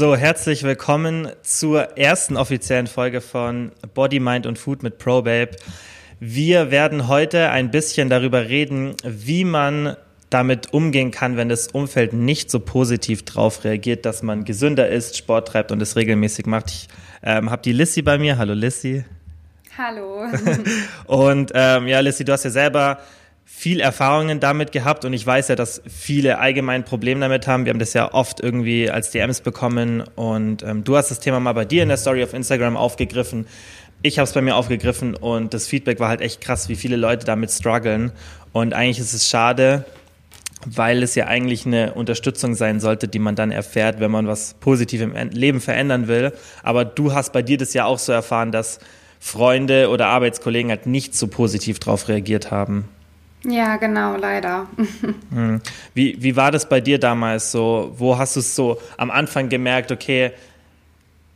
So, herzlich willkommen zur ersten offiziellen Folge von Body, Mind und Food mit ProBabe. Wir werden heute ein bisschen darüber reden, wie man damit umgehen kann, wenn das Umfeld nicht so positiv drauf reagiert, dass man gesünder ist, Sport treibt und es regelmäßig macht. Ich ähm, habe die Lissy bei mir. Hallo Lissy. Hallo. und ähm, ja, Lissy, du hast ja selber viel Erfahrungen damit gehabt und ich weiß ja, dass viele allgemein Probleme damit haben. Wir haben das ja oft irgendwie als DMs bekommen und ähm, du hast das Thema mal bei dir in der Story auf Instagram aufgegriffen. Ich habe es bei mir aufgegriffen und das Feedback war halt echt krass, wie viele Leute damit strugglen. Und eigentlich ist es schade, weil es ja eigentlich eine Unterstützung sein sollte, die man dann erfährt, wenn man was positiv im Leben verändern will. Aber du hast bei dir das ja auch so erfahren, dass Freunde oder Arbeitskollegen halt nicht so positiv darauf reagiert haben. Ja, genau, leider. Hm. Wie, wie war das bei dir damals so? Wo hast du es so am Anfang gemerkt, okay,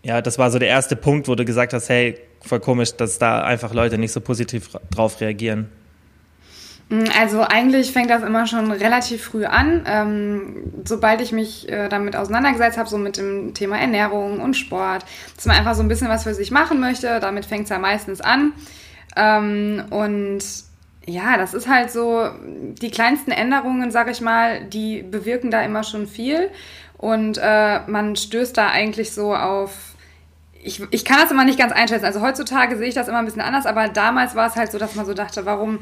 ja, das war so der erste Punkt, wo du gesagt hast, hey, voll komisch, dass da einfach Leute nicht so positiv drauf reagieren? Hm, also eigentlich fängt das immer schon relativ früh an. Ähm, sobald ich mich äh, damit auseinandergesetzt habe, so mit dem Thema Ernährung und Sport, dass man einfach so ein bisschen was für sich machen möchte, damit fängt es ja meistens an. Ähm, und ja, das ist halt so, die kleinsten Änderungen, sag ich mal, die bewirken da immer schon viel. Und äh, man stößt da eigentlich so auf. Ich, ich kann das immer nicht ganz einschätzen. Also heutzutage sehe ich das immer ein bisschen anders, aber damals war es halt so, dass man so dachte, warum,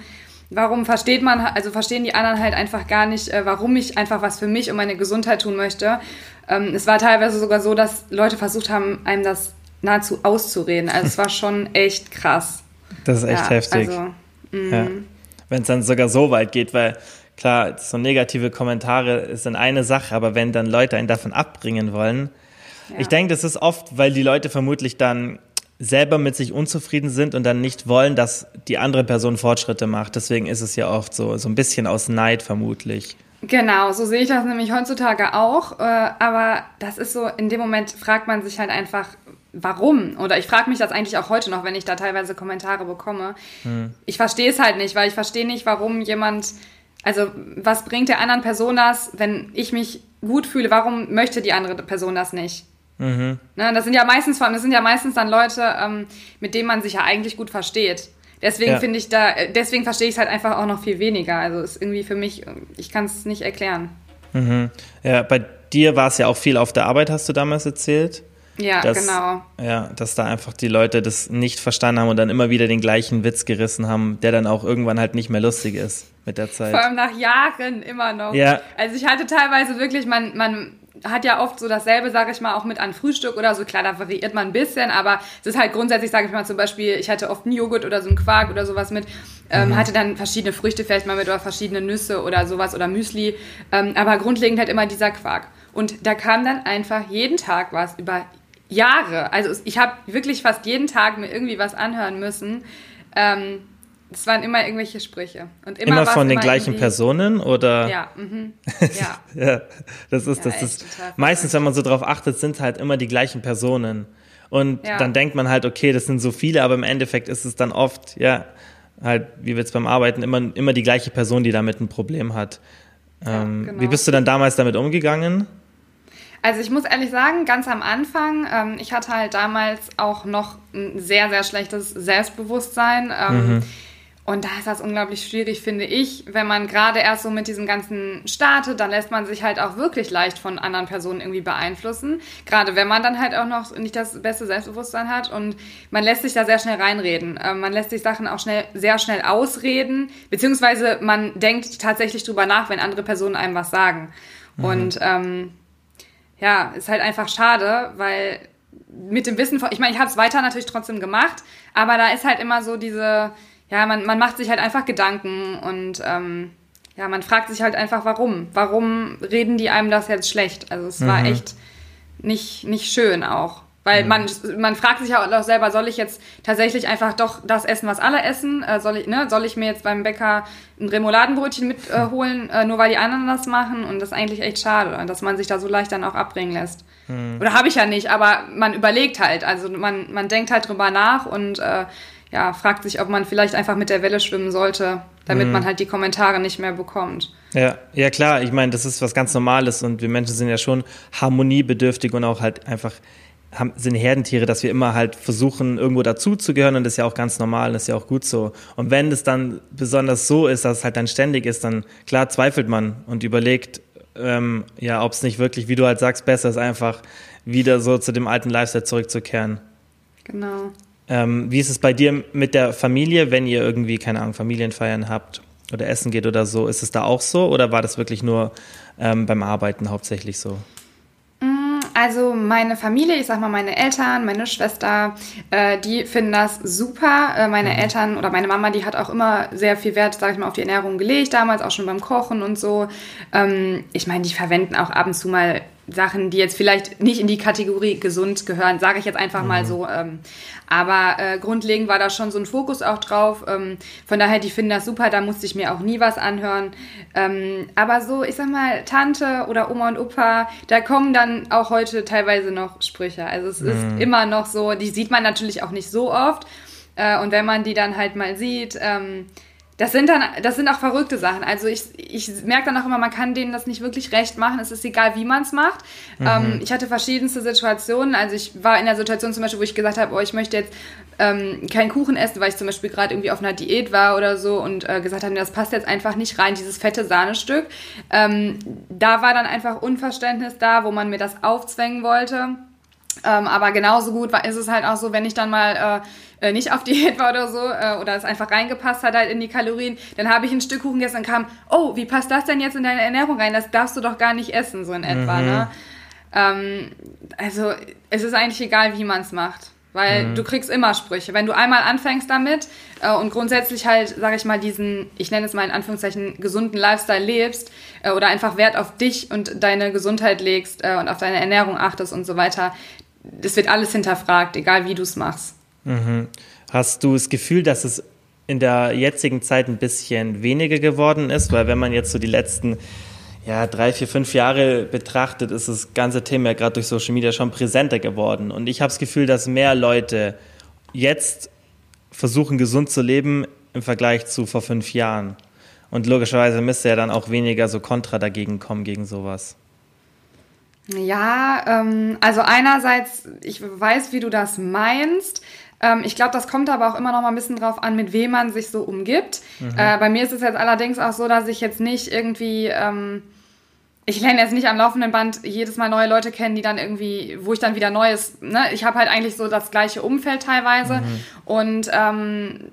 warum versteht man, also verstehen die anderen halt einfach gar nicht, äh, warum ich einfach was für mich und meine Gesundheit tun möchte. Ähm, es war teilweise sogar so, dass Leute versucht haben, einem das nahezu auszureden. Also es war schon echt krass. Das ist echt ja, heftig. Also, ja. Wenn es dann sogar so weit geht, weil klar, so negative Kommentare sind eine Sache, aber wenn dann Leute einen davon abbringen wollen, ja. ich denke, das ist oft, weil die Leute vermutlich dann selber mit sich unzufrieden sind und dann nicht wollen, dass die andere Person Fortschritte macht. Deswegen ist es ja oft so, so ein bisschen aus Neid vermutlich. Genau, so sehe ich das nämlich heutzutage auch. Äh, aber das ist so, in dem Moment fragt man sich halt einfach, warum? Oder ich frage mich das eigentlich auch heute noch, wenn ich da teilweise Kommentare bekomme. Hm. Ich verstehe es halt nicht, weil ich verstehe nicht, warum jemand, also was bringt der anderen Person das, wenn ich mich gut fühle, warum möchte die andere Person das nicht? Mhm. Ne, das sind ja meistens das sind ja meistens dann Leute, ähm, mit denen man sich ja eigentlich gut versteht. Deswegen ja. finde ich da, äh, deswegen verstehe ich es halt einfach auch noch viel weniger. Also ist irgendwie für mich, ich kann es nicht erklären. Mhm. Ja, bei dir war es ja auch viel auf der Arbeit, hast du damals erzählt. Ja, dass, genau. Ja, dass da einfach die Leute das nicht verstanden haben und dann immer wieder den gleichen Witz gerissen haben, der dann auch irgendwann halt nicht mehr lustig ist mit der Zeit. Vor allem nach Jahren immer noch. Ja. Also ich hatte teilweise wirklich, man, man hat ja oft so dasselbe, sage ich mal, auch mit an Frühstück oder so. Klar, da variiert man ein bisschen, aber es ist halt grundsätzlich, sage ich mal, zum Beispiel, ich hatte oft einen Joghurt oder so einen Quark oder sowas mit, ähm, mhm. hatte dann verschiedene Früchte vielleicht mal mit oder verschiedene Nüsse oder sowas oder Müsli, ähm, aber grundlegend halt immer dieser Quark. Und da kam dann einfach jeden Tag was über Jahre. Also ich habe wirklich fast jeden Tag mir irgendwie was anhören müssen. Ähm, es waren immer irgendwelche Sprüche. Und immer, immer von den immer gleichen Personen oder? Ja, mhm. ja. ja. Das ist, ja, das ist meistens, wenn man so drauf achtet, sind halt immer die gleichen Personen. Und ja. dann denkt man halt, okay, das sind so viele, aber im Endeffekt ist es dann oft, ja, halt, wie wir es beim Arbeiten, immer, immer die gleiche Person, die damit ein Problem hat. Ähm, genau. Wie bist du dann damals damit umgegangen? Also ich muss ehrlich sagen, ganz am Anfang, ähm, ich hatte halt damals auch noch ein sehr, sehr schlechtes Selbstbewusstsein. Ähm, mhm. Und da ist das unglaublich schwierig, finde ich, wenn man gerade erst so mit diesem Ganzen startet, dann lässt man sich halt auch wirklich leicht von anderen Personen irgendwie beeinflussen. Gerade wenn man dann halt auch noch nicht das beste Selbstbewusstsein hat und man lässt sich da sehr schnell reinreden. Ähm, man lässt sich Sachen auch schnell, sehr schnell ausreden, beziehungsweise man denkt tatsächlich drüber nach, wenn andere Personen einem was sagen. Mhm. Und ähm, ja, ist halt einfach schade, weil mit dem Wissen von, ich meine, ich habe es weiter natürlich trotzdem gemacht, aber da ist halt immer so diese, ja, man, man macht sich halt einfach Gedanken und ähm, ja, man fragt sich halt einfach, warum? Warum reden die einem das jetzt schlecht? Also es mhm. war echt nicht, nicht schön auch. Weil mhm. man, man fragt sich ja auch selber, soll ich jetzt tatsächlich einfach doch das essen, was alle essen? Äh, soll, ich, ne, soll ich mir jetzt beim Bäcker ein Remouladenbrötchen mitholen, äh, äh, nur weil die anderen das machen? Und das ist eigentlich echt schade, dass man sich da so leicht dann auch abbringen lässt. Mhm. Oder habe ich ja nicht, aber man überlegt halt. Also man, man denkt halt drüber nach und äh, ja, fragt sich, ob man vielleicht einfach mit der Welle schwimmen sollte, damit mhm. man halt die Kommentare nicht mehr bekommt. Ja, ja klar, ich meine, das ist was ganz Normales und wir Menschen sind ja schon harmoniebedürftig und auch halt einfach haben, sind Herdentiere, dass wir immer halt versuchen, irgendwo dazuzugehören und das ist ja auch ganz normal und das ist ja auch gut so. Und wenn es dann besonders so ist, dass es halt dann ständig ist, dann klar zweifelt man und überlegt, ähm, ja, ob es nicht wirklich, wie du halt sagst, besser ist, einfach wieder so zu dem alten Lifestyle zurückzukehren. Genau. Ähm, wie ist es bei dir mit der Familie, wenn ihr irgendwie, keine Ahnung, Familienfeiern habt oder essen geht oder so? Ist es da auch so oder war das wirklich nur ähm, beim Arbeiten hauptsächlich so? Also meine Familie, ich sag mal meine Eltern, meine Schwester, äh, die finden das super. Äh, meine mhm. Eltern oder meine Mama, die hat auch immer sehr viel Wert, sag ich mal, auf die Ernährung gelegt, damals auch schon beim Kochen und so. Ähm, ich meine, die verwenden auch ab und zu mal Sachen, die jetzt vielleicht nicht in die Kategorie gesund gehören, sage ich jetzt einfach mhm. mal so. Ähm, aber äh, grundlegend war da schon so ein Fokus auch drauf. Ähm, von daher, die finden das super, da musste ich mir auch nie was anhören. Ähm, aber so, ich sag mal, Tante oder Oma und Opa, da kommen dann auch heute teilweise noch Sprüche. Also es mhm. ist immer noch so, die sieht man natürlich auch nicht so oft. Äh, und wenn man die dann halt mal sieht, ähm, das sind dann, das sind auch verrückte Sachen. Also ich, ich merke dann auch immer, man kann denen das nicht wirklich recht machen. Es ist egal, wie man es macht. Mhm. Ähm, ich hatte verschiedenste Situationen. Also ich war in der Situation zum Beispiel, wo ich gesagt habe, oh, ich möchte jetzt ähm, keinen Kuchen essen, weil ich zum Beispiel gerade irgendwie auf einer Diät war oder so und äh, gesagt habe, das passt jetzt einfach nicht rein, dieses fette Sahnestück. Ähm, da war dann einfach Unverständnis da, wo man mir das aufzwängen wollte. Ähm, aber genauso gut ist es halt auch so, wenn ich dann mal äh, äh, nicht auf Diät war oder so äh, oder es einfach reingepasst hat halt in die Kalorien, dann habe ich ein Stück Kuchen gegessen und kam, oh, wie passt das denn jetzt in deine Ernährung rein? Das darfst du doch gar nicht essen, so in etwa. Mhm. Ne? Ähm, also es ist eigentlich egal, wie man es macht. Weil mhm. du kriegst immer Sprüche. Wenn du einmal anfängst damit äh, und grundsätzlich halt, sage ich mal, diesen, ich nenne es mal in Anführungszeichen, gesunden Lifestyle lebst äh, oder einfach Wert auf dich und deine Gesundheit legst äh, und auf deine Ernährung achtest und so weiter, das wird alles hinterfragt, egal wie du es machst. Mhm. Hast du das Gefühl, dass es in der jetzigen Zeit ein bisschen weniger geworden ist? Weil wenn man jetzt so die letzten ja, drei, vier, fünf Jahre betrachtet, ist das ganze Thema ja gerade durch Social Media schon präsenter geworden. Und ich habe das Gefühl, dass mehr Leute jetzt versuchen, gesund zu leben im Vergleich zu vor fünf Jahren. Und logischerweise müsste ja dann auch weniger so Kontra dagegen kommen gegen sowas. Ja, ähm, also einerseits, ich weiß, wie du das meinst. Ähm, ich glaube, das kommt aber auch immer noch mal ein bisschen drauf an, mit wem man sich so umgibt. Mhm. Äh, bei mir ist es jetzt allerdings auch so, dass ich jetzt nicht irgendwie, ähm, ich lerne jetzt nicht am laufenden Band jedes Mal neue Leute kennen, die dann irgendwie, wo ich dann wieder Neues, ne? Ich habe halt eigentlich so das gleiche Umfeld teilweise mhm. und ähm,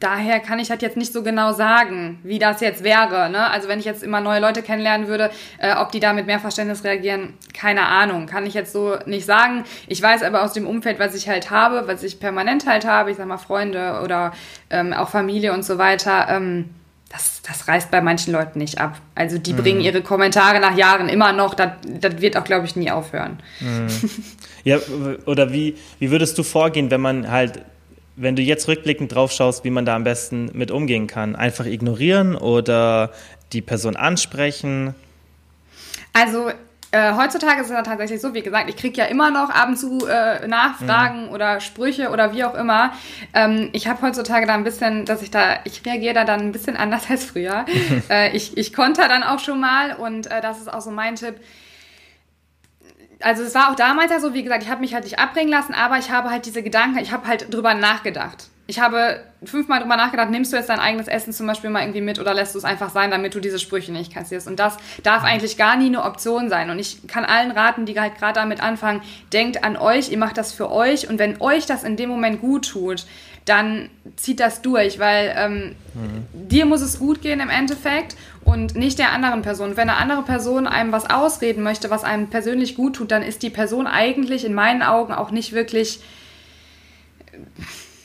daher kann ich halt jetzt nicht so genau sagen, wie das jetzt wäre. Ne? Also wenn ich jetzt immer neue Leute kennenlernen würde, äh, ob die da mit mehr Verständnis reagieren, keine Ahnung, kann ich jetzt so nicht sagen. Ich weiß aber aus dem Umfeld, was ich halt habe, was ich permanent halt habe, ich sag mal Freunde oder ähm, auch Familie und so weiter, ähm, das, das reißt bei manchen Leuten nicht ab. Also die mhm. bringen ihre Kommentare nach Jahren immer noch, das, das wird auch, glaube ich, nie aufhören. Mhm. Ja, oder wie, wie würdest du vorgehen, wenn man halt wenn du jetzt rückblickend drauf schaust, wie man da am besten mit umgehen kann, einfach ignorieren oder die Person ansprechen? Also äh, heutzutage ist es ja tatsächlich so, wie gesagt, ich kriege ja immer noch ab und zu äh, Nachfragen mhm. oder Sprüche oder wie auch immer. Ähm, ich habe heutzutage da ein bisschen, dass ich da, ich reagiere da dann ein bisschen anders als früher. äh, ich, ich konnte dann auch schon mal und äh, das ist auch so mein Tipp also es war auch damals ja so, wie gesagt, ich habe mich halt nicht abbringen lassen, aber ich habe halt diese Gedanken, ich habe halt drüber nachgedacht. Ich habe fünfmal drüber nachgedacht, nimmst du jetzt dein eigenes Essen zum Beispiel mal irgendwie mit oder lässt du es einfach sein, damit du diese Sprüche nicht kassierst. Und das darf eigentlich gar nie eine Option sein. Und ich kann allen raten, die halt gerade damit anfangen, denkt an euch, ihr macht das für euch. Und wenn euch das in dem Moment gut tut, dann zieht das durch, weil ähm, mhm. dir muss es gut gehen im Endeffekt und nicht der anderen Person. Wenn eine andere Person einem was ausreden möchte, was einem persönlich gut tut, dann ist die Person eigentlich in meinen Augen auch nicht wirklich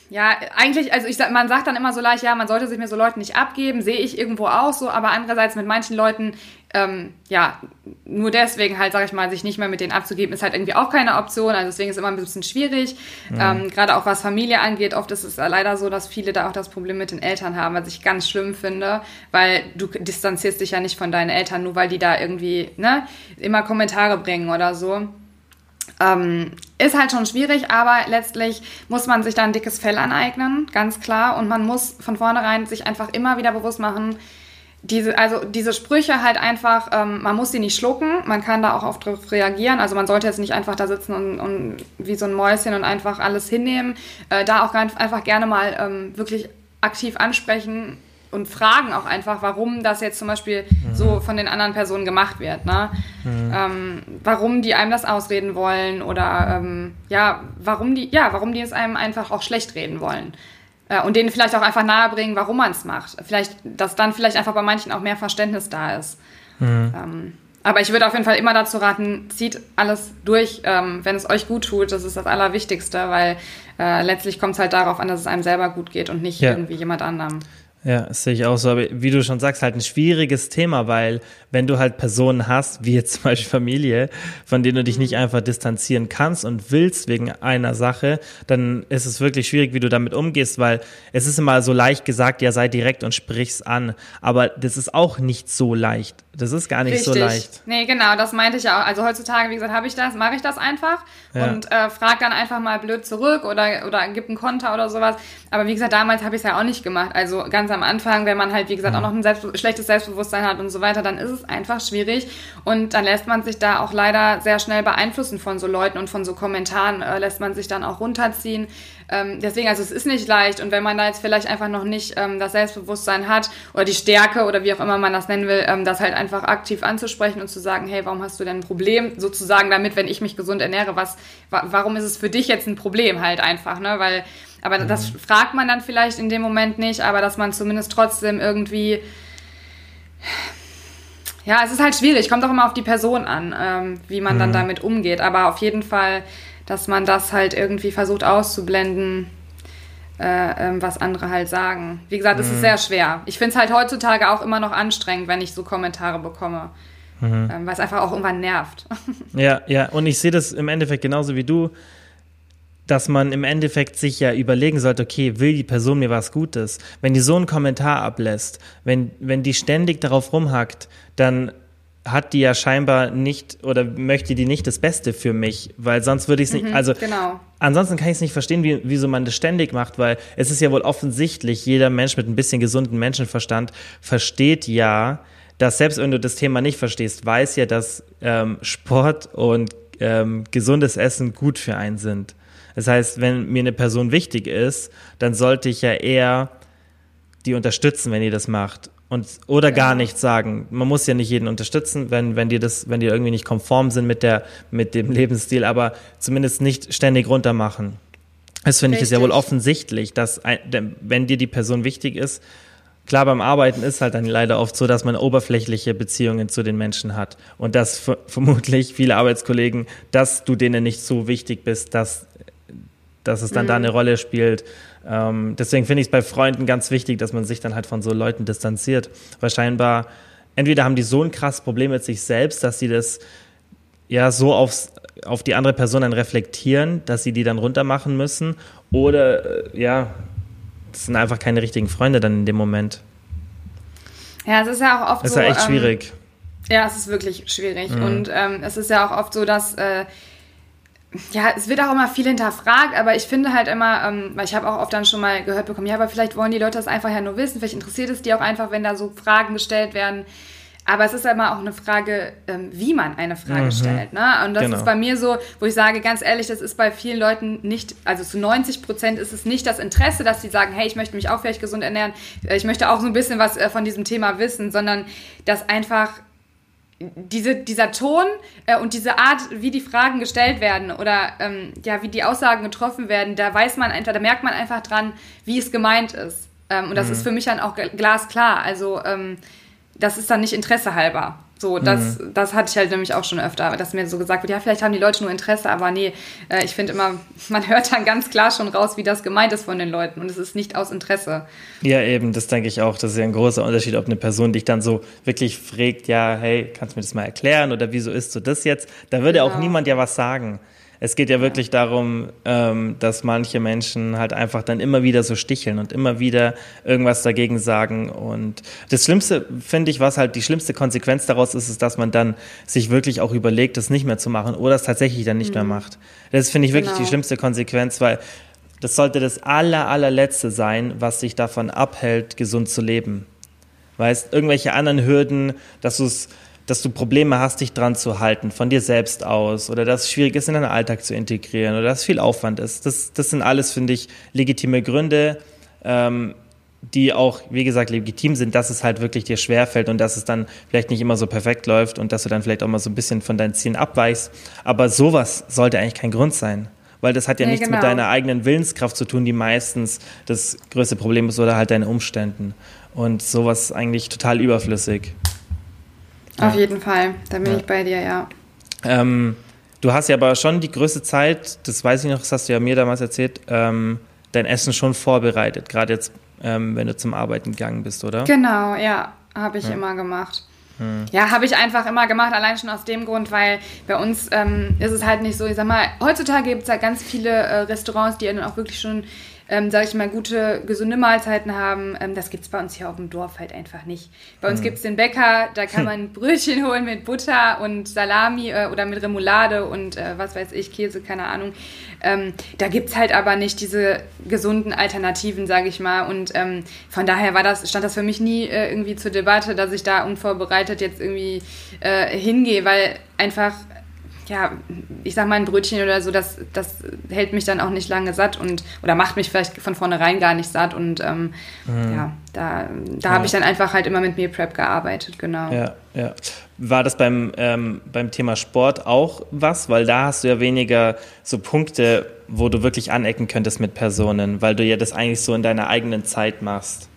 ja, eigentlich, also ich sag, man sagt dann immer so leicht, ja, man sollte sich mit so Leuten nicht abgeben, sehe ich irgendwo auch so, aber andererseits mit manchen Leuten, ähm, ja, nur deswegen halt, sag ich mal, sich nicht mehr mit denen abzugeben, ist halt irgendwie auch keine Option, also deswegen ist es immer ein bisschen schwierig, mhm. ähm, gerade auch was Familie angeht, oft ist es leider so, dass viele da auch das Problem mit den Eltern haben, was ich ganz schlimm finde, weil du distanzierst dich ja nicht von deinen Eltern, nur weil die da irgendwie, ne, immer Kommentare bringen oder so. Ähm, ist halt schon schwierig, aber letztlich muss man sich da ein dickes Fell aneignen, ganz klar. Und man muss von vornherein sich einfach immer wieder bewusst machen, diese, also diese Sprüche halt einfach, ähm, man muss sie nicht schlucken, man kann da auch auf drauf reagieren. Also man sollte jetzt nicht einfach da sitzen und, und wie so ein Mäuschen und einfach alles hinnehmen. Äh, da auch einfach gerne mal ähm, wirklich aktiv ansprechen und fragen auch einfach, warum das jetzt zum Beispiel mhm. so von den anderen Personen gemacht wird. Ne? Mhm. Ähm, warum die einem das ausreden wollen oder ähm, ja, warum die, ja, warum die es einem einfach auch schlecht reden wollen. Äh, und denen vielleicht auch einfach nahebringen, warum man es macht. Vielleicht, dass dann vielleicht einfach bei manchen auch mehr Verständnis da ist. Mhm. Ähm, aber ich würde auf jeden Fall immer dazu raten, zieht alles durch, ähm, wenn es euch gut tut. Das ist das Allerwichtigste, weil äh, letztlich kommt es halt darauf an, dass es einem selber gut geht und nicht ja. irgendwie jemand anderem. Ja, sehe ich auch so. Aber wie du schon sagst, halt ein schwieriges Thema, weil wenn du halt Personen hast, wie jetzt zum Beispiel Familie, von denen du dich nicht einfach distanzieren kannst und willst wegen einer Sache, dann ist es wirklich schwierig, wie du damit umgehst, weil es ist immer so leicht gesagt, ja, sei direkt und sprich's an. Aber das ist auch nicht so leicht. Das ist gar nicht Richtig. so leicht. Nee, genau, das meinte ich ja auch. Also heutzutage, wie gesagt, habe ich das, mache ich das einfach ja. und äh, frage dann einfach mal blöd zurück oder, oder gib einen Konter oder sowas. Aber wie gesagt, damals habe ich es ja auch nicht gemacht. Also ganz am Anfang, wenn man halt, wie gesagt, auch noch ein selbst, schlechtes Selbstbewusstsein hat und so weiter, dann ist es einfach schwierig. Und dann lässt man sich da auch leider sehr schnell beeinflussen von so Leuten und von so Kommentaren, äh, lässt man sich dann auch runterziehen. Ähm, deswegen, also es ist nicht leicht. Und wenn man da jetzt vielleicht einfach noch nicht ähm, das Selbstbewusstsein hat oder die Stärke oder wie auch immer man das nennen will, ähm, das halt einfach aktiv anzusprechen und zu sagen, hey, warum hast du denn ein Problem sozusagen damit, wenn ich mich gesund ernähre? Was, wa warum ist es für dich jetzt ein Problem halt einfach, ne? Weil, aber mhm. das fragt man dann vielleicht in dem Moment nicht, aber dass man zumindest trotzdem irgendwie ja, es ist halt schwierig, kommt auch immer auf die Person an, ähm, wie man mhm. dann damit umgeht. Aber auf jeden Fall dass man das halt irgendwie versucht auszublenden, äh, ähm, was andere halt sagen. Wie gesagt, es mhm. ist sehr schwer. Ich finde es halt heutzutage auch immer noch anstrengend, wenn ich so Kommentare bekomme. Mhm. Ähm, weil es einfach auch irgendwann nervt. Ja, ja, und ich sehe das im Endeffekt genauso wie du, dass man im Endeffekt sich ja überlegen sollte, okay, will die Person mir was Gutes? Wenn die so einen Kommentar ablässt, wenn, wenn die ständig darauf rumhackt, dann hat die ja scheinbar nicht oder möchte die nicht das Beste für mich, weil sonst würde ich es nicht, mhm, also genau. ansonsten kann ich es nicht verstehen, wie, wieso man das ständig macht, weil es ist ja wohl offensichtlich, jeder Mensch mit ein bisschen gesunden Menschenverstand versteht ja, dass selbst wenn du das Thema nicht verstehst, weiß ja, dass ähm, Sport und ähm, gesundes Essen gut für einen sind. Das heißt, wenn mir eine Person wichtig ist, dann sollte ich ja eher die unterstützen, wenn die das macht und oder gar nichts sagen. Man muss ja nicht jeden unterstützen, wenn wenn die das, wenn die irgendwie nicht konform sind mit der mit dem Lebensstil, aber zumindest nicht ständig runtermachen. Das finde ich ist ja wohl offensichtlich, dass ein, wenn dir die Person wichtig ist, klar beim Arbeiten ist halt dann leider oft so, dass man oberflächliche Beziehungen zu den Menschen hat und dass vermutlich viele Arbeitskollegen, dass du denen nicht so wichtig bist, dass dass es dann mhm. da eine Rolle spielt. Ähm, deswegen finde ich es bei Freunden ganz wichtig, dass man sich dann halt von so Leuten distanziert. Weil scheinbar, entweder haben die so ein krasses Problem mit sich selbst, dass sie das ja so aufs, auf die andere Person dann reflektieren, dass sie die dann runtermachen müssen. Oder äh, ja, das sind einfach keine richtigen Freunde dann in dem Moment. Ja, es ist ja auch oft das so. Das ist ja echt ähm, schwierig. Ja, es ist wirklich schwierig. Mhm. Und ähm, es ist ja auch oft so, dass äh, ja, es wird auch immer viel hinterfragt, aber ich finde halt immer, ähm, weil ich habe auch oft dann schon mal gehört bekommen, ja, aber vielleicht wollen die Leute das einfach ja nur wissen, vielleicht interessiert es die auch einfach, wenn da so Fragen gestellt werden. Aber es ist immer auch eine Frage, ähm, wie man eine Frage mhm. stellt. Ne? Und das genau. ist bei mir so, wo ich sage, ganz ehrlich, das ist bei vielen Leuten nicht, also zu 90 Prozent ist es nicht das Interesse, dass sie sagen, hey, ich möchte mich auch vielleicht gesund ernähren, ich möchte auch so ein bisschen was äh, von diesem Thema wissen, sondern dass einfach diese, dieser Ton äh, und diese Art, wie die Fragen gestellt werden oder ähm, ja, wie die Aussagen getroffen werden, da weiß man einfach, da merkt man einfach dran, wie es gemeint ist. Ähm, und das mhm. ist für mich dann auch glasklar. Also ähm, das ist dann nicht Interesse halber. So, das, mhm. das hatte ich halt nämlich auch schon öfter, dass mir so gesagt wird, ja, vielleicht haben die Leute nur Interesse, aber nee, äh, ich finde immer, man hört dann ganz klar schon raus, wie das gemeint ist von den Leuten und es ist nicht aus Interesse. Ja, eben, das denke ich auch. Das ist ja ein großer Unterschied, ob eine Person dich dann so wirklich fragt, ja, hey, kannst du mir das mal erklären oder wieso ist so das jetzt? Da würde genau. auch niemand ja was sagen. Es geht ja wirklich darum, ähm, dass manche Menschen halt einfach dann immer wieder so sticheln und immer wieder irgendwas dagegen sagen. Und das Schlimmste, finde ich, was halt die schlimmste Konsequenz daraus ist, ist, dass man dann sich wirklich auch überlegt, das nicht mehr zu machen oder es tatsächlich dann nicht mhm. mehr macht. Das finde ich wirklich genau. die schlimmste Konsequenz, weil das sollte das aller, allerletzte sein, was dich davon abhält, gesund zu leben. Weißt, irgendwelche anderen Hürden, dass du es dass du Probleme hast, dich dran zu halten, von dir selbst aus, oder dass es schwierig ist, in deinen Alltag zu integrieren, oder dass es viel Aufwand ist. Das, das sind alles, finde ich, legitime Gründe, ähm, die auch, wie gesagt, legitim sind, dass es halt wirklich dir schwerfällt und dass es dann vielleicht nicht immer so perfekt läuft und dass du dann vielleicht auch mal so ein bisschen von deinen Zielen abweichst. Aber sowas sollte eigentlich kein Grund sein. Weil das hat ja, ja nichts genau. mit deiner eigenen Willenskraft zu tun, die meistens das größte Problem ist, oder halt deine Umständen. Und sowas eigentlich total überflüssig. Auf jeden Fall, da bin ja. ich bei dir, ja. Ähm, du hast ja aber schon die größte Zeit, das weiß ich noch, das hast du ja mir damals erzählt, ähm, dein Essen schon vorbereitet, gerade jetzt, ähm, wenn du zum Arbeiten gegangen bist, oder? Genau, ja, habe ich ja. immer gemacht. Hm. Ja, habe ich einfach immer gemacht, allein schon aus dem Grund, weil bei uns ähm, ist es halt nicht so, ich sag mal, heutzutage gibt es ja ganz viele äh, Restaurants, die ja dann auch wirklich schon ähm, sage ich mal, gute, gesunde Mahlzeiten haben. Ähm, das gibt es bei uns hier auf dem Dorf halt einfach nicht. Bei uns mhm. gibt es den Bäcker, da kann man Brötchen holen mit Butter und Salami äh, oder mit Remoulade und äh, was weiß ich, Käse, keine Ahnung. Ähm, da gibt es halt aber nicht diese gesunden Alternativen, sage ich mal. Und ähm, von daher war das, stand das für mich nie äh, irgendwie zur Debatte, dass ich da unvorbereitet jetzt irgendwie äh, hingehe, weil einfach ja, ich sag mal, ein Brötchen oder so, das, das hält mich dann auch nicht lange satt und oder macht mich vielleicht von vornherein gar nicht satt. Und ähm, mhm. ja, da, da ja. habe ich dann einfach halt immer mit Meal Prep gearbeitet, genau. Ja, ja. War das beim, ähm, beim Thema Sport auch was? Weil da hast du ja weniger so Punkte, wo du wirklich anecken könntest mit Personen, weil du ja das eigentlich so in deiner eigenen Zeit machst.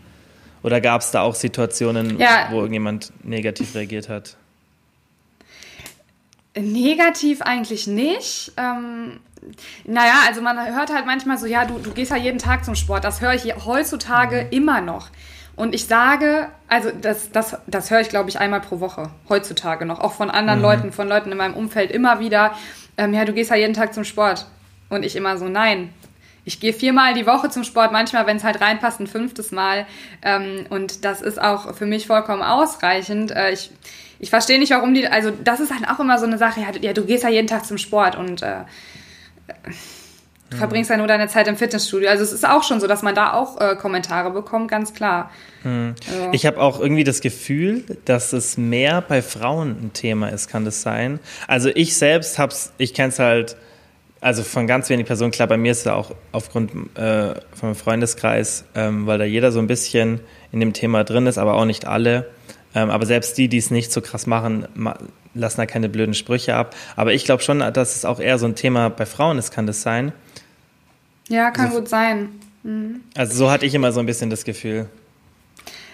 Oder gab es da auch Situationen, ja. wo irgendjemand negativ reagiert hat? Negativ eigentlich nicht. Ähm, naja, also man hört halt manchmal so, ja, du, du gehst ja jeden Tag zum Sport. Das höre ich heutzutage mhm. immer noch. Und ich sage, also das, das, das höre ich, glaube ich, einmal pro Woche, heutzutage noch, auch von anderen mhm. Leuten, von Leuten in meinem Umfeld immer wieder, ähm, ja, du gehst ja jeden Tag zum Sport. Und ich immer so, nein. Ich gehe viermal die Woche zum Sport, manchmal, wenn es halt reinpasst, ein fünftes Mal. Ähm, und das ist auch für mich vollkommen ausreichend. Äh, ich ich verstehe nicht, warum die, also das ist halt auch immer so eine Sache, ja, du gehst ja jeden Tag zum Sport und äh, du verbringst ja nur deine Zeit im Fitnessstudio. Also es ist auch schon so, dass man da auch äh, Kommentare bekommt, ganz klar. Hm. Also. Ich habe auch irgendwie das Gefühl, dass es mehr bei Frauen ein Thema ist, kann das sein? Also ich selbst hab's, ich kenne es halt, also von ganz wenigen Personen, klar, bei mir ist es auch aufgrund äh, vom Freundeskreis, ähm, weil da jeder so ein bisschen in dem Thema drin ist, aber auch nicht alle. Ähm, aber selbst die, die es nicht so krass machen, ma lassen da keine blöden Sprüche ab. Aber ich glaube schon, dass es auch eher so ein Thema bei Frauen ist, kann das sein? Ja, kann also, gut sein. Mhm. Also so hatte ich immer so ein bisschen das Gefühl.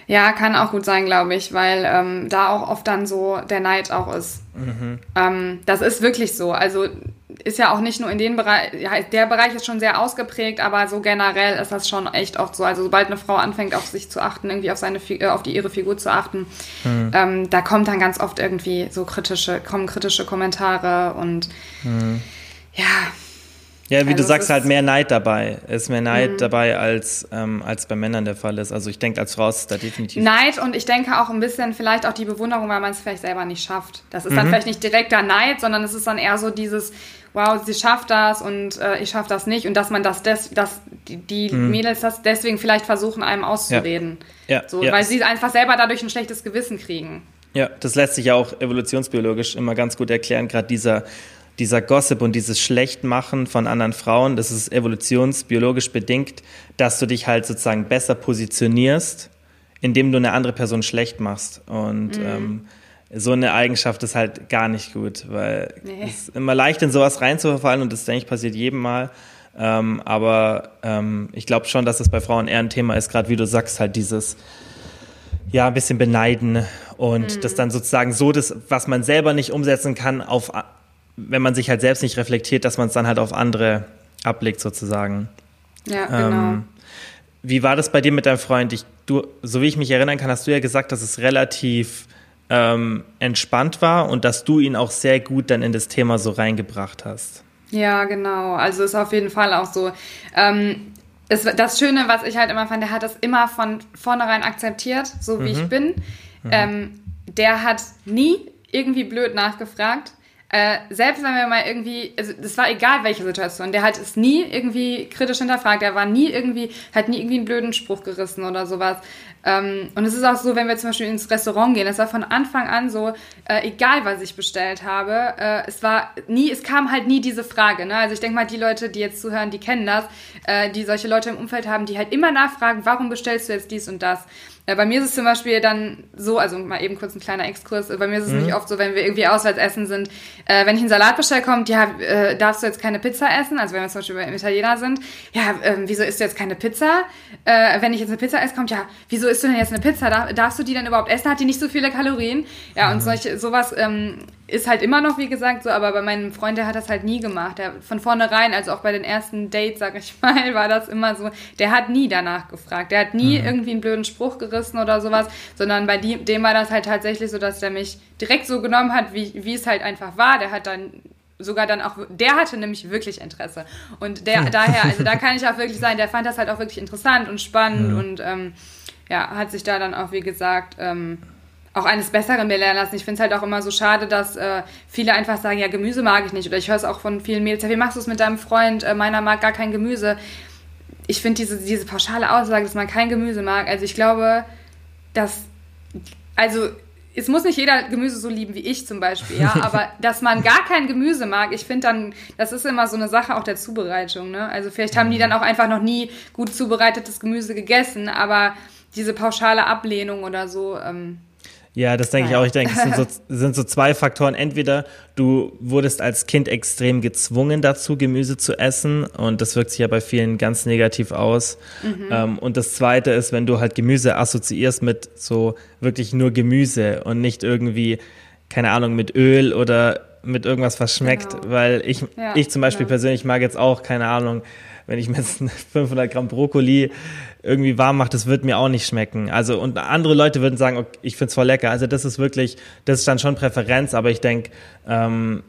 Ja, kann auch gut sein, glaube ich, weil ähm, da auch oft dann so der Neid auch ist. Mhm. Ähm, das ist wirklich so. Also ist ja auch nicht nur in den Bereich, ja, der Bereich ist schon sehr ausgeprägt, aber so generell ist das schon echt oft so. Also sobald eine Frau anfängt, auf sich zu achten, irgendwie auf seine, äh, auf die ihre Figur zu achten, mhm. ähm, da kommt dann ganz oft irgendwie so kritische, kommen kritische Kommentare und mhm. ja. Ja, wie also du sagst, halt mehr Neid dabei. Ist mehr Neid mhm. dabei, als, ähm, als bei Männern der Fall ist. Also ich denke, als Frau ist es da definitiv. Neid und ich denke auch ein bisschen vielleicht auch die Bewunderung, weil man es vielleicht selber nicht schafft. Das ist dann mhm. vielleicht nicht direkter Neid, sondern es ist dann eher so dieses, wow, sie schafft das und äh, ich schaffe das nicht und dass man das, des, dass die, die mhm. Mädels das deswegen vielleicht versuchen, einem auszureden. Ja. ja. So, ja. Weil sie einfach selber dadurch ein schlechtes Gewissen kriegen. Ja, das lässt sich ja auch evolutionsbiologisch immer ganz gut erklären, gerade dieser dieser Gossip und dieses Schlechtmachen von anderen Frauen, das ist evolutionsbiologisch bedingt, dass du dich halt sozusagen besser positionierst, indem du eine andere Person schlecht machst. Und mhm. ähm, so eine Eigenschaft ist halt gar nicht gut, weil nee. es ist immer leicht in sowas reinzuverfallen und das denke ich passiert jedem Mal. Ähm, aber ähm, ich glaube schon, dass das bei Frauen eher ein Thema ist, gerade wie du sagst, halt dieses ja ein bisschen beneiden und mhm. das dann sozusagen so das, was man selber nicht umsetzen kann, auf wenn man sich halt selbst nicht reflektiert, dass man es dann halt auf andere ablegt sozusagen. Ja, genau. Ähm, wie war das bei dir mit deinem Freund? Ich, du, so wie ich mich erinnern kann, hast du ja gesagt, dass es relativ ähm, entspannt war und dass du ihn auch sehr gut dann in das Thema so reingebracht hast. Ja, genau. Also ist auf jeden Fall auch so. Ähm, es, das Schöne, was ich halt immer fand, der hat das immer von vornherein akzeptiert, so wie mhm. ich bin. Mhm. Ähm, der hat nie irgendwie blöd nachgefragt. Äh, selbst wenn wir mal irgendwie, also das war egal welche Situation, der hat es nie irgendwie kritisch hinterfragt, der war nie irgendwie, hat nie irgendwie einen blöden Spruch gerissen oder sowas. Ähm, und es ist auch so, wenn wir zum Beispiel ins Restaurant gehen, das war von Anfang an so, äh, egal was ich bestellt habe, äh, es war nie, es kam halt nie diese Frage. Ne? Also ich denke mal, die Leute, die jetzt zuhören, die kennen das, äh, die solche Leute im Umfeld haben, die halt immer nachfragen, warum bestellst du jetzt dies und das? Äh, bei mir ist es zum Beispiel dann so, also mal eben kurz ein kleiner Exkurs, bei mir ist es mhm. nicht oft so, wenn wir irgendwie auswärts essen sind, äh, wenn ich einen Salat bestelle, kommt, ja, äh, darfst du jetzt keine Pizza essen? Also wenn wir zum Beispiel beim Italiener sind, ja, äh, wieso isst du jetzt keine Pizza? Äh, wenn ich jetzt eine Pizza esse, kommt, ja, wieso isst du denn jetzt eine Pizza? Darf, darfst du die denn überhaupt essen? Hat die nicht so viele Kalorien? Ja, und mhm. solche, sowas ähm, ist halt immer noch, wie gesagt, so, aber bei meinem Freund, der hat das halt nie gemacht. Der, von vornherein, also auch bei den ersten Dates, sag ich mal, war das immer so, der hat nie danach gefragt. Der hat nie mhm. irgendwie einen blöden Spruch gerissen oder sowas, sondern bei die, dem war das halt tatsächlich so, dass der mich direkt so genommen hat, wie, wie es halt einfach war. Der hat dann sogar dann auch, der hatte nämlich wirklich Interesse. Und der, daher, also da kann ich auch wirklich sagen, der fand das halt auch wirklich interessant und spannend mhm. und ähm, ja, hat sich da dann auch, wie gesagt, ähm, auch eines Besseren belehren lassen. Ich finde es halt auch immer so schade, dass äh, viele einfach sagen, ja, Gemüse mag ich nicht. Oder ich höre es auch von vielen Mädels, ja, wie machst du es mit deinem Freund? Äh, meiner mag gar kein Gemüse. Ich finde diese, diese pauschale Aussage, dass man kein Gemüse mag, also ich glaube, dass, also es muss nicht jeder Gemüse so lieben wie ich zum Beispiel, ja, aber dass man gar kein Gemüse mag, ich finde dann, das ist immer so eine Sache auch der Zubereitung, ne? Also vielleicht haben die dann auch einfach noch nie gut zubereitetes Gemüse gegessen, aber diese pauschale Ablehnung oder so, ähm, ja, das denke ich auch. Ich denke, es sind so, sind so zwei Faktoren. Entweder du wurdest als Kind extrem gezwungen dazu, Gemüse zu essen und das wirkt sich ja bei vielen ganz negativ aus. Mhm. Ähm, und das Zweite ist, wenn du halt Gemüse assoziierst mit so wirklich nur Gemüse und nicht irgendwie, keine Ahnung, mit Öl oder mit irgendwas, was schmeckt. Genau. Weil ich, ja, ich zum Beispiel ja. persönlich mag jetzt auch, keine Ahnung, wenn ich mir jetzt 500 Gramm Brokkoli irgendwie warm mache, das wird mir auch nicht schmecken. Also und andere Leute würden sagen, okay, ich find's voll lecker. Also das ist wirklich, das ist dann schon Präferenz, aber ich denke, ähm,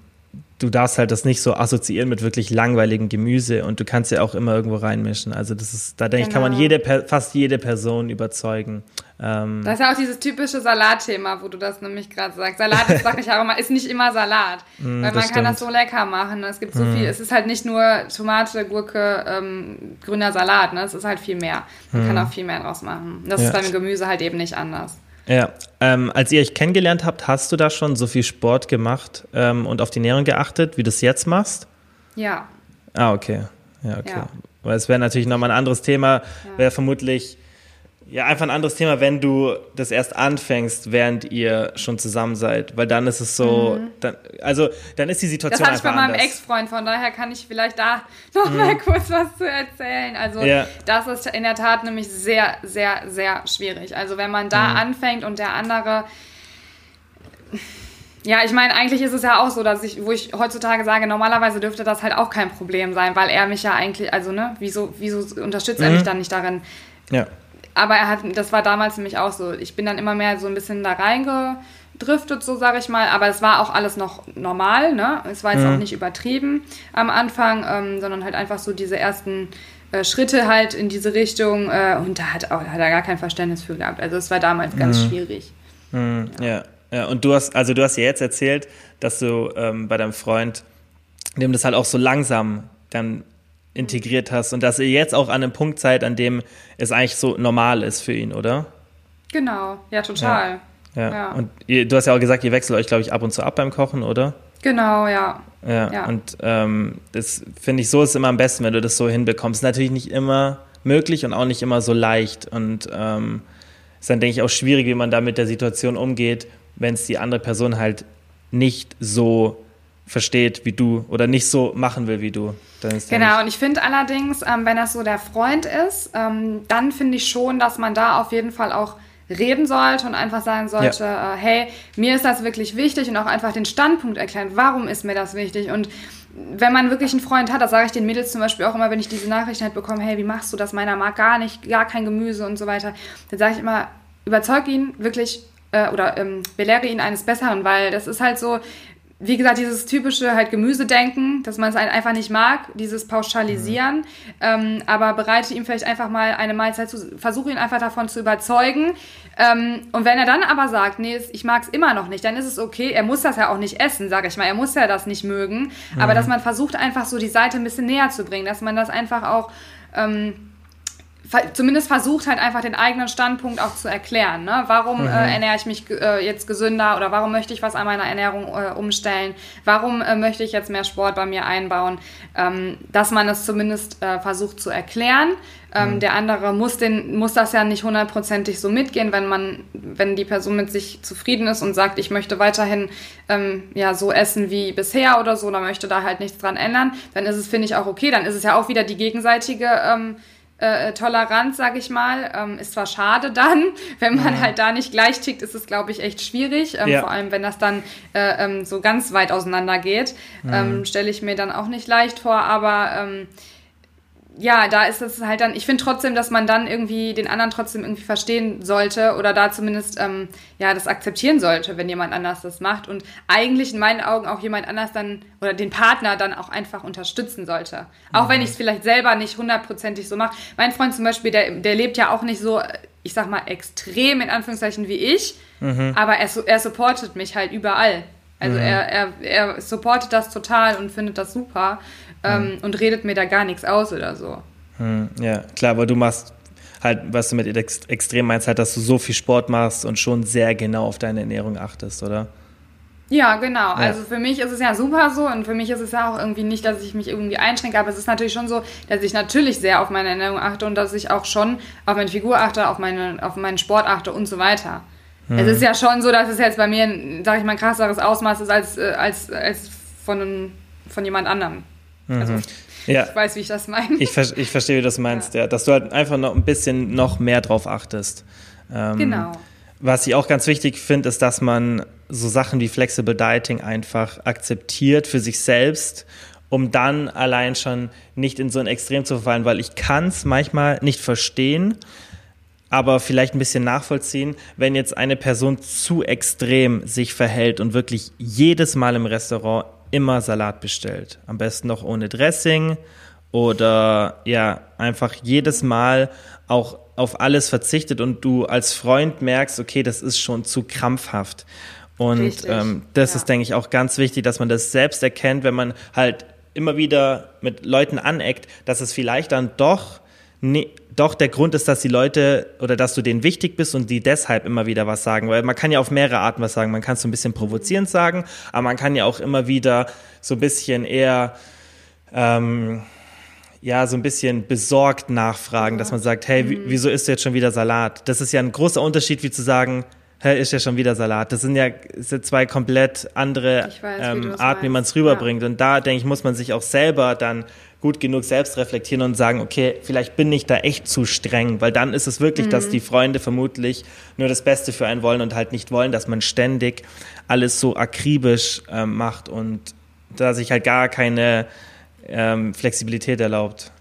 du darfst halt das nicht so assoziieren mit wirklich langweiligem Gemüse und du kannst ja auch immer irgendwo reinmischen. Also das ist, da denke genau. ich, kann man genau. jede, fast jede Person überzeugen. Ähm das ist ja auch dieses typische Salatthema, wo du das nämlich gerade sagst. Salat ist, sag ich auch immer, ist nicht immer Salat. mm, weil man kann stimmt. das so lecker machen. Es gibt so mm. viel, es ist halt nicht nur Tomate, Gurke, ähm, grüner Salat, ne? Es ist halt viel mehr. Man mm. kann auch viel mehr draus machen. Das ja. ist beim Gemüse halt eben nicht anders. Ja, ähm, als ihr euch kennengelernt habt, hast du da schon so viel Sport gemacht ähm, und auf die Ernährung geachtet, wie du es jetzt machst? Ja. Ah, okay. Ja, okay. Ja. Weil es wäre natürlich nochmal ein anderes Thema, ja. wäre vermutlich ja, einfach ein anderes Thema, wenn du das erst anfängst, während ihr schon zusammen seid, weil dann ist es so, mhm. dann, also dann ist die Situation Das hatte ich bei meinem Ex-Freund, von daher kann ich vielleicht da noch mhm. mal kurz was zu erzählen. Also ja. das ist in der Tat nämlich sehr, sehr, sehr schwierig. Also wenn man da mhm. anfängt und der andere ja, ich meine, eigentlich ist es ja auch so, dass ich, wo ich heutzutage sage, normalerweise dürfte das halt auch kein Problem sein, weil er mich ja eigentlich, also ne, wieso, wieso unterstützt er mich mhm. dann nicht darin? Ja aber er hat, das war damals nämlich auch so. Ich bin dann immer mehr so ein bisschen da reingedriftet, so sage ich mal. Aber es war auch alles noch normal, ne? Es war jetzt mhm. auch nicht übertrieben am Anfang, ähm, sondern halt einfach so diese ersten äh, Schritte halt in diese Richtung. Äh, und da hat, auch, hat er gar kein Verständnis für gehabt. Also es war damals ganz mhm. schwierig. Mhm. Ja. ja. ja. Und du hast, also du hast ja jetzt erzählt, dass du ähm, bei deinem Freund, dem das halt auch so langsam dann integriert hast und dass ihr jetzt auch an einem Punkt seid, an dem es eigentlich so normal ist für ihn, oder? Genau, ja, total. Ja. ja. ja. Und ihr, du hast ja auch gesagt, ihr wechselt euch, glaube ich, ab und zu ab beim Kochen, oder? Genau, ja. Ja, ja. und ähm, das finde ich, so ist immer am besten, wenn du das so hinbekommst. Natürlich nicht immer möglich und auch nicht immer so leicht. Und ähm, ist dann, denke ich, auch schwierig, wie man da mit der Situation umgeht, wenn es die andere Person halt nicht so versteht wie du oder nicht so machen will wie du. genau, und ich finde allerdings, ähm, wenn das so der Freund ist, ähm, dann finde ich schon, dass man da auf jeden Fall auch reden sollte und einfach sagen sollte, ja. äh, hey, mir ist das wirklich wichtig und auch einfach den Standpunkt erklären, warum ist mir das wichtig und wenn man wirklich einen Freund hat, das sage ich den Mädels zum Beispiel auch immer, wenn ich diese Nachrichten halt bekomme, hey, wie machst du das? Meiner mag gar nicht, gar kein Gemüse und so weiter. Dann sage ich immer, überzeug ihn wirklich äh, oder ähm, belehre ihn eines Besseren, weil das ist halt so, wie gesagt, dieses typische halt Gemüsedenken, dass man es halt einfach nicht mag, dieses Pauschalisieren, mhm. ähm, aber bereite ihm vielleicht einfach mal eine Mahlzeit zu, versuche ihn einfach davon zu überzeugen. Ähm, und wenn er dann aber sagt, nee, ich mag es immer noch nicht, dann ist es okay, er muss das ja auch nicht essen, sage ich mal, er muss ja das nicht mögen, mhm. aber dass man versucht einfach so die Seite ein bisschen näher zu bringen, dass man das einfach auch ähm, zumindest versucht halt einfach den eigenen Standpunkt auch zu erklären. Ne? Warum mhm. äh, ernähre ich mich äh, jetzt gesünder oder warum möchte ich was an meiner Ernährung äh, umstellen? Warum äh, möchte ich jetzt mehr Sport bei mir einbauen? Ähm, dass man es zumindest äh, versucht zu erklären. Ähm, mhm. Der andere muss, den, muss das ja nicht hundertprozentig so mitgehen, wenn man, wenn die Person mit sich zufrieden ist und sagt, ich möchte weiterhin ähm, ja so essen wie bisher oder so, oder möchte da halt nichts dran ändern, dann ist es, finde ich, auch okay. Dann ist es ja auch wieder die gegenseitige ähm, äh, Toleranz, sag ich mal. Ähm, ist zwar schade dann, wenn man mhm. halt da nicht gleich tickt, ist es, glaube ich, echt schwierig. Ähm, ja. Vor allem, wenn das dann äh, ähm, so ganz weit auseinander geht. Mhm. Ähm, Stelle ich mir dann auch nicht leicht vor, aber ähm, ja, da ist es halt dann, ich finde trotzdem, dass man dann irgendwie den anderen trotzdem irgendwie verstehen sollte oder da zumindest ähm, ja das akzeptieren sollte, wenn jemand anders das macht und eigentlich in meinen Augen auch jemand anders dann oder den Partner dann auch einfach unterstützen sollte. Auch mhm. wenn ich es vielleicht selber nicht hundertprozentig so mache. Mein Freund zum Beispiel, der, der lebt ja auch nicht so, ich sag mal, extrem in Anführungszeichen wie ich, mhm. aber er, er supportet mich halt überall. Also mhm. er, er, er supportet das total und findet das super ähm, hm. und redet mir da gar nichts aus oder so. Hm, ja, klar, aber du machst halt, was du mit extrem meinst, halt, dass du so viel Sport machst und schon sehr genau auf deine Ernährung achtest, oder? Ja, genau. Ja. Also für mich ist es ja super so und für mich ist es ja auch irgendwie nicht, dass ich mich irgendwie einschränke, aber es ist natürlich schon so, dass ich natürlich sehr auf meine Ernährung achte und dass ich auch schon auf meine Figur achte, auf, meine, auf meinen Sport achte und so weiter. Hm. Es ist ja schon so, dass es jetzt bei mir, sag ich mal, ein krasseres Ausmaß ist als, äh, als, als von, von jemand anderem. Also, mhm. ja. ich weiß, wie ich das meine. Ich, ich verstehe, wie du das meinst, ja. ja. Dass du halt einfach noch ein bisschen noch mehr drauf achtest. Ähm, genau. Was ich auch ganz wichtig finde, ist, dass man so Sachen wie Flexible Dieting einfach akzeptiert für sich selbst, um dann allein schon nicht in so ein Extrem zu verfallen, weil ich kann es manchmal nicht verstehen, aber vielleicht ein bisschen nachvollziehen, wenn jetzt eine Person zu extrem sich verhält und wirklich jedes Mal im Restaurant immer Salat bestellt. Am besten noch ohne Dressing oder ja, einfach jedes Mal auch auf alles verzichtet und du als Freund merkst, okay, das ist schon zu krampfhaft. Und ähm, das ja. ist, denke ich, auch ganz wichtig, dass man das selbst erkennt, wenn man halt immer wieder mit Leuten aneckt, dass es vielleicht dann doch nee, doch der Grund ist, dass die Leute oder dass du denen wichtig bist und die deshalb immer wieder was sagen. Weil man kann ja auf mehrere Arten was sagen. Man kann es so ein bisschen provozierend sagen, aber man kann ja auch immer wieder so ein bisschen eher ähm, ja, so ein bisschen besorgt nachfragen, dass man sagt, hey, mhm. wieso isst du jetzt schon wieder Salat? Das ist ja ein großer Unterschied, wie zu sagen, hey, ist ja schon wieder Salat. Das sind ja sind zwei komplett andere weiß, ähm, wie Arten, wie man es rüberbringt. Ja. Und da, denke ich, muss man sich auch selber dann gut genug selbst reflektieren und sagen, okay, vielleicht bin ich da echt zu streng, weil dann ist es wirklich, mhm. dass die Freunde vermutlich nur das Beste für einen wollen und halt nicht wollen, dass man ständig alles so akribisch ähm, macht und da sich halt gar keine ähm, Flexibilität erlaubt.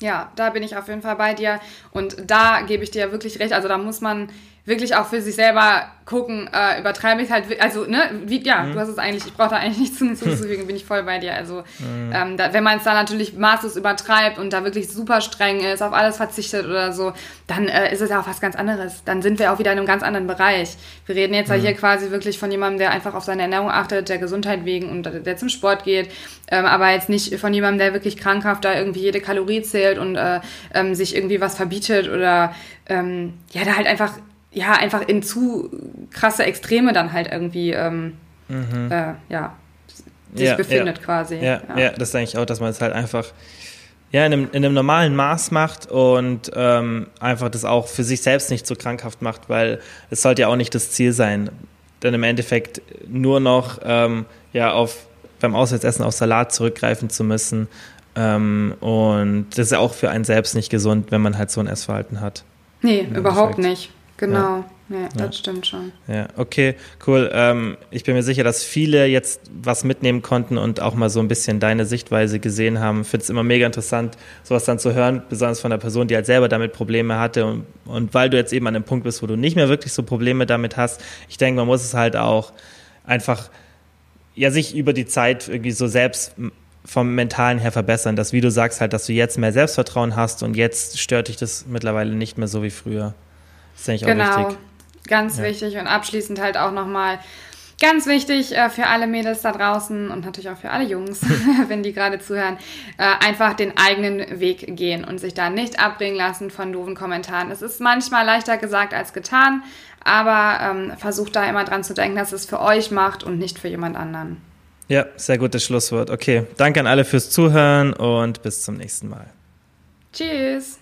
Ja, da bin ich auf jeden Fall bei dir und da gebe ich dir wirklich recht. Also da muss man wirklich auch für sich selber gucken, äh, übertreibe ich halt, also, ne, wie, ja, mhm. du hast es eigentlich, ich brauche da eigentlich nichts hinzuzufügen, bin ich voll bei dir. Also, mhm. ähm, da, wenn man es da natürlich maßlos übertreibt und da wirklich super streng ist, auf alles verzichtet oder so, dann äh, ist es ja auch was ganz anderes. Dann sind wir auch wieder in einem ganz anderen Bereich. Wir reden jetzt mhm. ja hier quasi wirklich von jemandem, der einfach auf seine Ernährung achtet, der Gesundheit wegen und der zum Sport geht, ähm, aber jetzt nicht von jemandem, der wirklich krankhaft da irgendwie jede Kalorie zählt und äh, ähm, sich irgendwie was verbietet oder ähm, ja, da halt einfach ja, einfach in zu krasse Extreme dann halt irgendwie, ähm, mhm. äh, ja, sich ja, befindet ja. quasi. Ja, ja, ja. das denke ich auch, dass man es halt einfach ja, in einem, in einem normalen Maß macht und ähm, einfach das auch für sich selbst nicht so krankhaft macht, weil es sollte ja auch nicht das Ziel sein, dann im Endeffekt nur noch ähm, ja, auf, beim Auswärtsessen auf Salat zurückgreifen zu müssen. Ähm, und das ist ja auch für einen selbst nicht gesund, wenn man halt so ein Essverhalten hat. Nee, überhaupt nicht. Genau. Ja, ja das ja. stimmt schon. Ja, okay, cool. Ähm, ich bin mir sicher, dass viele jetzt was mitnehmen konnten und auch mal so ein bisschen deine Sichtweise gesehen haben. Ich finde es immer mega interessant, sowas dann zu hören, besonders von einer Person, die halt selber damit Probleme hatte. Und, und weil du jetzt eben an dem Punkt bist, wo du nicht mehr wirklich so Probleme damit hast, ich denke, man muss es halt auch einfach ja sich über die Zeit irgendwie so selbst vom Mentalen her verbessern, dass wie du sagst halt, dass du jetzt mehr Selbstvertrauen hast und jetzt stört dich das mittlerweile nicht mehr so wie früher. Das ist eigentlich genau. auch wichtig. Ganz ja. wichtig und abschließend halt auch nochmal ganz wichtig äh, für alle Mädels da draußen und natürlich auch für alle Jungs, wenn die gerade zuhören, äh, einfach den eigenen Weg gehen und sich da nicht abbringen lassen von doofen Kommentaren. Es ist manchmal leichter gesagt als getan, aber ähm, versucht da immer dran zu denken, dass es für euch macht und nicht für jemand anderen. Ja, sehr gutes Schlusswort. Okay, danke an alle fürs Zuhören und bis zum nächsten Mal. Tschüss.